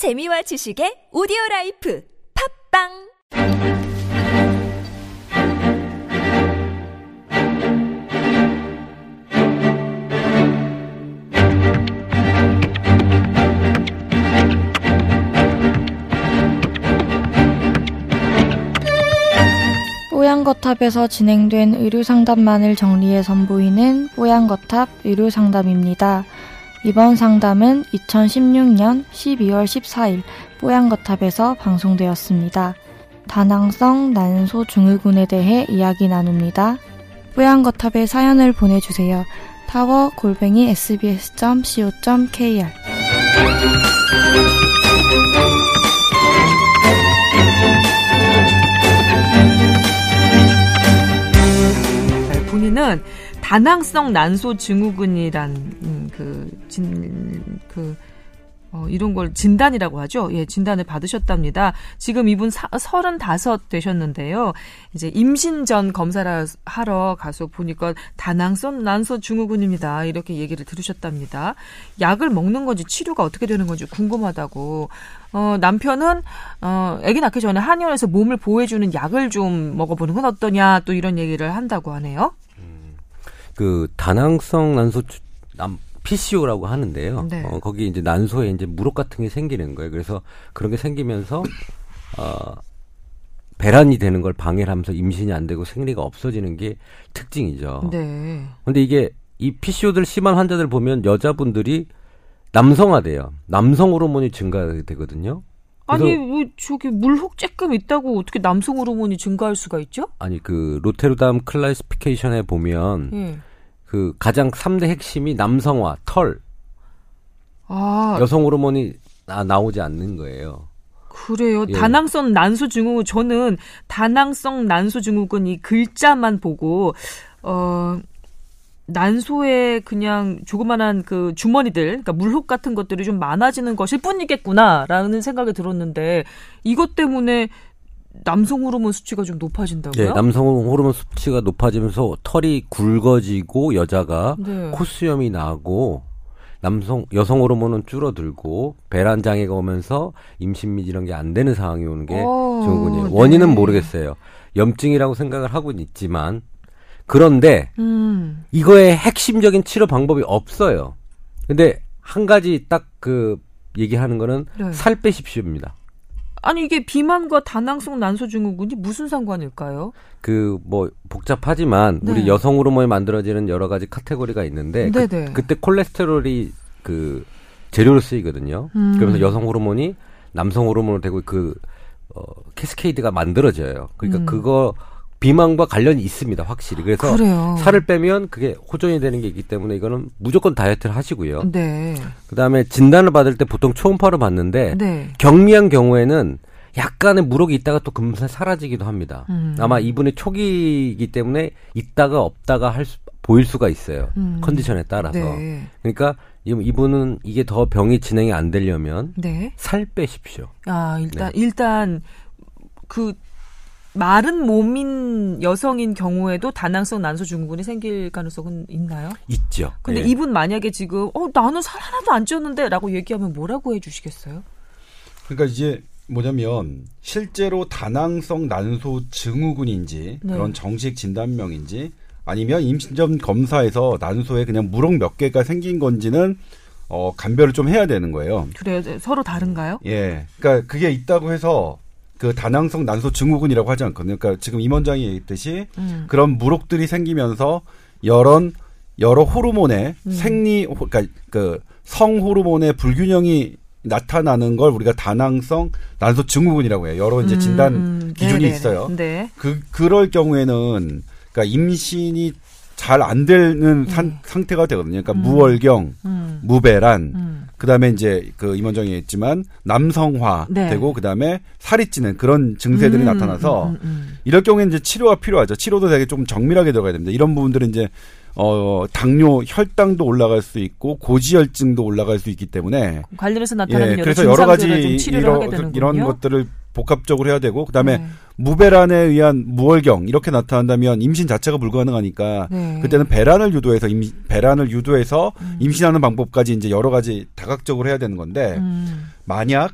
재미와 지식의 오디오 라이프 팟빵 뽀얀거탑에서 진행된 의료상담만을 정리해 선보이는 뽀얀거탑 의료상담입니다. 이번 상담은 2016년 12월 14일 뽀양거탑에서 방송되었습니다. 다낭성 난소 증후군에 대해 이야기 나눕니다. 뽀양거탑에 사연을 보내주세요. 타워 골뱅이 sbs.co.kr 네, 본인은 다낭성 난소 증후군이란 음, 그, 진, 그, 어, 이런 걸 진단이라고 하죠. 예, 진단을 받으셨답니다. 지금 이분 사, 35 되셨는데요. 이제 임신 전 검사를 하러 가서 보니까 다낭성 난소 증후군입니다. 이렇게 얘기를 들으셨답니다. 약을 먹는 건지 치료가 어떻게 되는 건지 궁금하다고. 어, 남편은, 어, 아기 낳기 전에 한의원에서 몸을 보호해 주는 약을 좀 먹어 보는 건 어떠냐, 또 이런 얘기를 한다고 하네요. 그 다낭성 난소 추- 남 PCO라고 하는데요. 네. 어, 거기 이제 난소에 이제 무릎 같은 게 생기는 거예요. 그래서 그런 게 생기면서 어 배란이 되는 걸 방해를 하면서 임신이 안 되고 생리가 없어지는 게 특징이죠. 네. 근데 이게 이 PCO들 심한 환자들 보면 여자분들이 남성화돼요. 남성 호르몬이 증가되거든요. 아니, 뭐, 저기, 물혹 쬐끔 있다고 어떻게 남성 호르몬이 증가할 수가 있죠? 아니 그 로테르담 클래시피케이션에 보면 예. 그 가장 3대 핵심이 남성화, 털, 아, 여성 호르몬이 나, 나오지 않는 거예요. 그래요. 예. 다낭성 난소 증후군 저는 다낭성 난소 증후군 이 글자만 보고 어 난소에 그냥 조그만한 그 주머니들, 그러니까 물혹 같은 것들이 좀 많아지는 것일 뿐이겠구나라는 생각이 들었는데 이것 때문에 남성 호르몬 수치가 좀 높아진다고요? 예, 남성 호르몬 수치가 높아지면서 털이 굵어지고 여자가 네. 코수염이 나고 남성 여성 호르몬은 줄어들고 배란 장애가 오면서 임신 및 이런 게 안 되는 상황이 오는 게 오, 증후군이에요. 네. 원인은 모르겠어요. 염증이라고 생각을 하고 있지만 그런데 음. 이거의 핵심적인 치료 방법이 없어요. 근데 한 가지 딱 그 얘기하는 거는 네. 살 빼십시오입니다. 아니 이게 비만과 다낭성 난소 증후군이 무슨 상관일까요? 그 뭐 복잡하지만 네. 우리 여성 호르몬이 만들어지는 여러 가지 카테고리가 있는데 그, 네네. 그 때 콜레스테롤이 그 재료로 쓰이거든요. 음. 그러면서 여성 호르몬이 남성 호르몬으로 되고 그 어, 캐스케이드가 만들어져요. 그러니까 음. 그거 비만과 관련이 있습니다, 확실히. 그래서 그래요. 살을 빼면 그게 호전이 되는 게 있기 때문에 이거는 무조건 다이어트를 하시고요. 네. 그다음에 진단을 받을 때 보통 초음파로 받는데 네. 경미한 경우에는 약간의 무록이 있다가 또 금세 사라지기도 합니다. 음. 아마 이분의 초기이기 때문에 있다가 없다가 할 수, 보일 수가 있어요. 음. 컨디션에 따라서. 네. 그러니까 이- 이분은 이게 더 병이 진행이 안 되려면 네. 살 빼십시오. 아, 일단, 네. 일단, 그, 마른 몸인 여성인 경우에도 다낭성 난소 증후군이 생길 가능성은 있나요? 있죠. 근데 예. 이분 만약에 지금, 어, 나는 살 하나도 안 쪘는데 라고 얘기하면 뭐라고 해 주시겠어요? 그러니까 이제 뭐냐면 실제로 다낭성 난소 증후군인지 네. 그런 정식 진단명인지 아니면 임신 전 검사에서 난소에 그냥 무럭 몇 개가 생긴 건지는 어 감별을 좀 해야 되는 거예요. 그래요? 서로 다른가요? 예. 그러니까 그게 있다고 해서 그 다낭성 난소 증후군이라고 하지 않거든요. 그러니까 지금 임 원장이 얘기했듯이 음. 그런 무록들이 생기면서 여러 여러 호르몬의 음. 생리 호- 그러니까 그 성 호르몬의 불균형이 나타나는 걸 우리가 다낭성 난소 증후군이라고 해요. 여러 이제 진단 음, 기준이 네네네. 있어요. 네. 그 그럴 경우에는 그러니까 임신이 잘 안 되는 산- 상태가 되거든요. 그러니까 무월경, 음. 무배란, 음. 그다음에 이제 그 임원정이 했지만 남성화 네. 되고 그다음에 살이 찌는 그런 증세들이 음, 나타나서 음, 음, 음. 이럴 경우에는 이제 치료가 필요하죠. 치료도 되게 좀 정밀하게 들어가야 됩니다. 이런 부분들은 이제 어 당뇨 혈당도 올라갈 수 있고 고지혈증도 올라갈 수 있기 때문에 관련해서 나타나는 예, 여러 그래서 여러 가지 이런. 이런 것들을 복합적으로 해야 되고 그다음에 네. 무배란에 의한 무월경 이렇게 나타난다면 임신 자체가 불가능하니까 네. 그때는 배란을 유도해서 임, 배란을 유도해서 음. 임신하는 방법까지 이제 여러 가지 다각적으로 해야 되는 건데 음. 만약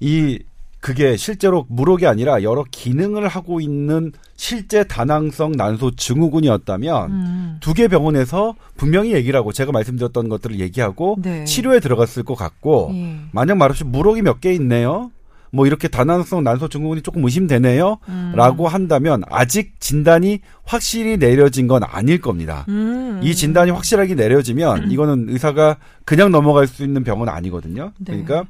이 그게 실제로 무록이 아니라 여러 기능을 하고 있는 실제 다낭성 난소 증후군이었다면 음. 두개 병원에서 분명히 얘기를 하고 제가 말씀드렸던 것들을 얘기하고 네. 치료에 들어갔을 것 같고 예. 만약 말없이 무록이 몇 개 있네요. 뭐 이렇게 다낭성 난소 증후군이 조금 의심되네요. 음. 라고 한다면 아직 진단이 확실히 내려진 건 아닐 겁니다. 음. 이 진단이 확실하게 내려지면 이거는 의사가 그냥 넘어갈 수 있는 병은 아니거든요. 네. 그러니까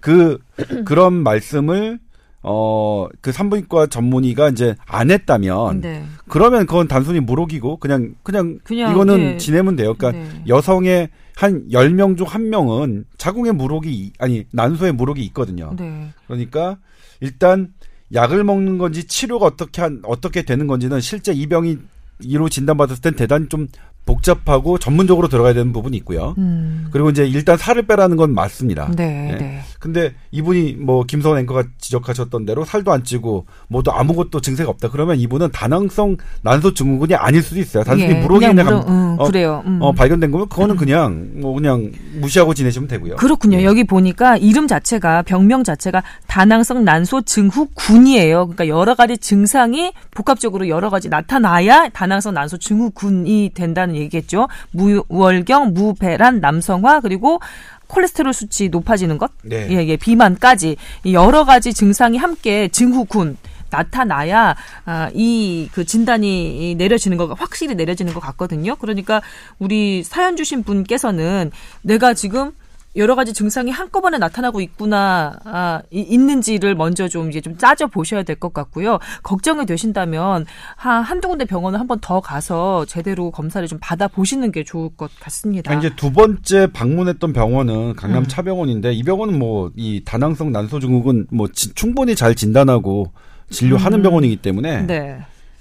그 그런 말씀을 어 그 산부인과 전문의가 이제 안 했다면 네. 그러면 그건 단순히 무록이고 그냥 그냥, 그냥, 이거는 예. 지내면 돼요. 그러니까 네. 여성의 한 10명 중 한명은 자궁에 무록이 이- 아니 난소에 무록이 있거든요. 네. 그러니까 일단 약을 먹는 건지 치료가 어떻게 한 어떻게 되는 건지는 실제 이 병이 이로 진단받았을 땐 대단히 좀 복잡하고 전문적으로 들어가야 되는 부분이 있고요. 음. 그리고 이제 일단 살을 빼라는 건 맞습니다. 네, 네. 네. 근데 이분이 뭐 김성원 앵커가 지적하셨던 대로 살도 안 찌고 뭐도 아무것도 증세가 없다. 그러면 이분은 다낭성 난소 증후군이 아닐 수도 있어요. 단순히 예, 무록이 그냥 그냥 무릎, 음, 어, 그래요. 음. 어, 발견된 거면 그거는 그냥 뭐 그냥 무시하고 지내시면 되고요. 그렇군요. 예. 여기 보니까 이름 자체가 병명 자체가 다낭성 난소 증후군이에요. 그러니까 여러 가지 증상이 복합적으로 여러 가지 나타나야 다낭성 난소 증후군이 된다는 얘기겠죠. 무월경, 무배란, 남성화 그리고 콜레스테롤 수치 높아지는 것, 네. 예, 예, 비만까지 이 여러 가지 증상이 함께 증후군 나타나야 아, 이그 진단이 내려지는 거 확실히 내려지는 것 같거든요. 그러니까 우리 사연 주신 분께서는 내가 지금 여러 가지 증상이 한꺼번에 나타나고 있구나 아, 이- 있는지를 먼저 좀 이제 좀 따져 보셔야 될 것 같고요. 걱정이 되신다면 한 한두 군데 병원을 한번 더 가서 제대로 검사를 좀 받아 보시는 게 좋을 것 같습니다. 그러니까 이제 두 번째 방문했던 병원은 강남 음. 차병원인데 이 병원은 뭐 이 다낭성 난소 증후군 뭐 지- 충분히 잘 진단하고 진료하는 음. 병원이기 때문에 네.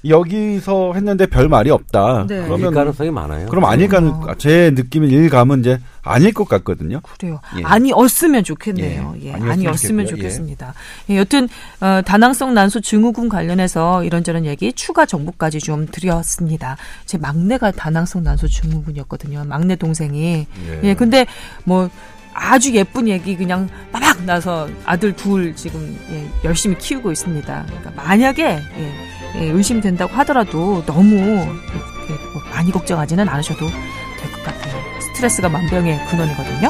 여기서 했는데 별 말이 없다. 네. 아닐 그러면 가능성이 많아요. 그럼 아닐 가능 제 느낌은 일감은 이제 아닐 것 같거든요. 그래요. 예. 아니었으면 좋겠네요. 예, 예, 아니었으면 아니었으면 좋겠고요. 좋겠습니다. 예, 여튼 어, 다낭성 난소 증후군 관련해서 이런저런 얘기 추가 정보까지 좀 드렸습니다. 제 막내가 다낭성 난소 증후군이었거든요. 막내 동생이. 예, 근데 뭐 아주 예쁜 얘기 그냥 빠박 나서 아들 둘 지금 예, 열심히 키우고 있습니다. 그러니까 만약에 예, 예, 의심된다고 하더라도 너무 예, 예, 뭐 많이 걱정하지는 않으셔도 될 것 같아요. 스트레스가 만병의 근원이거든요.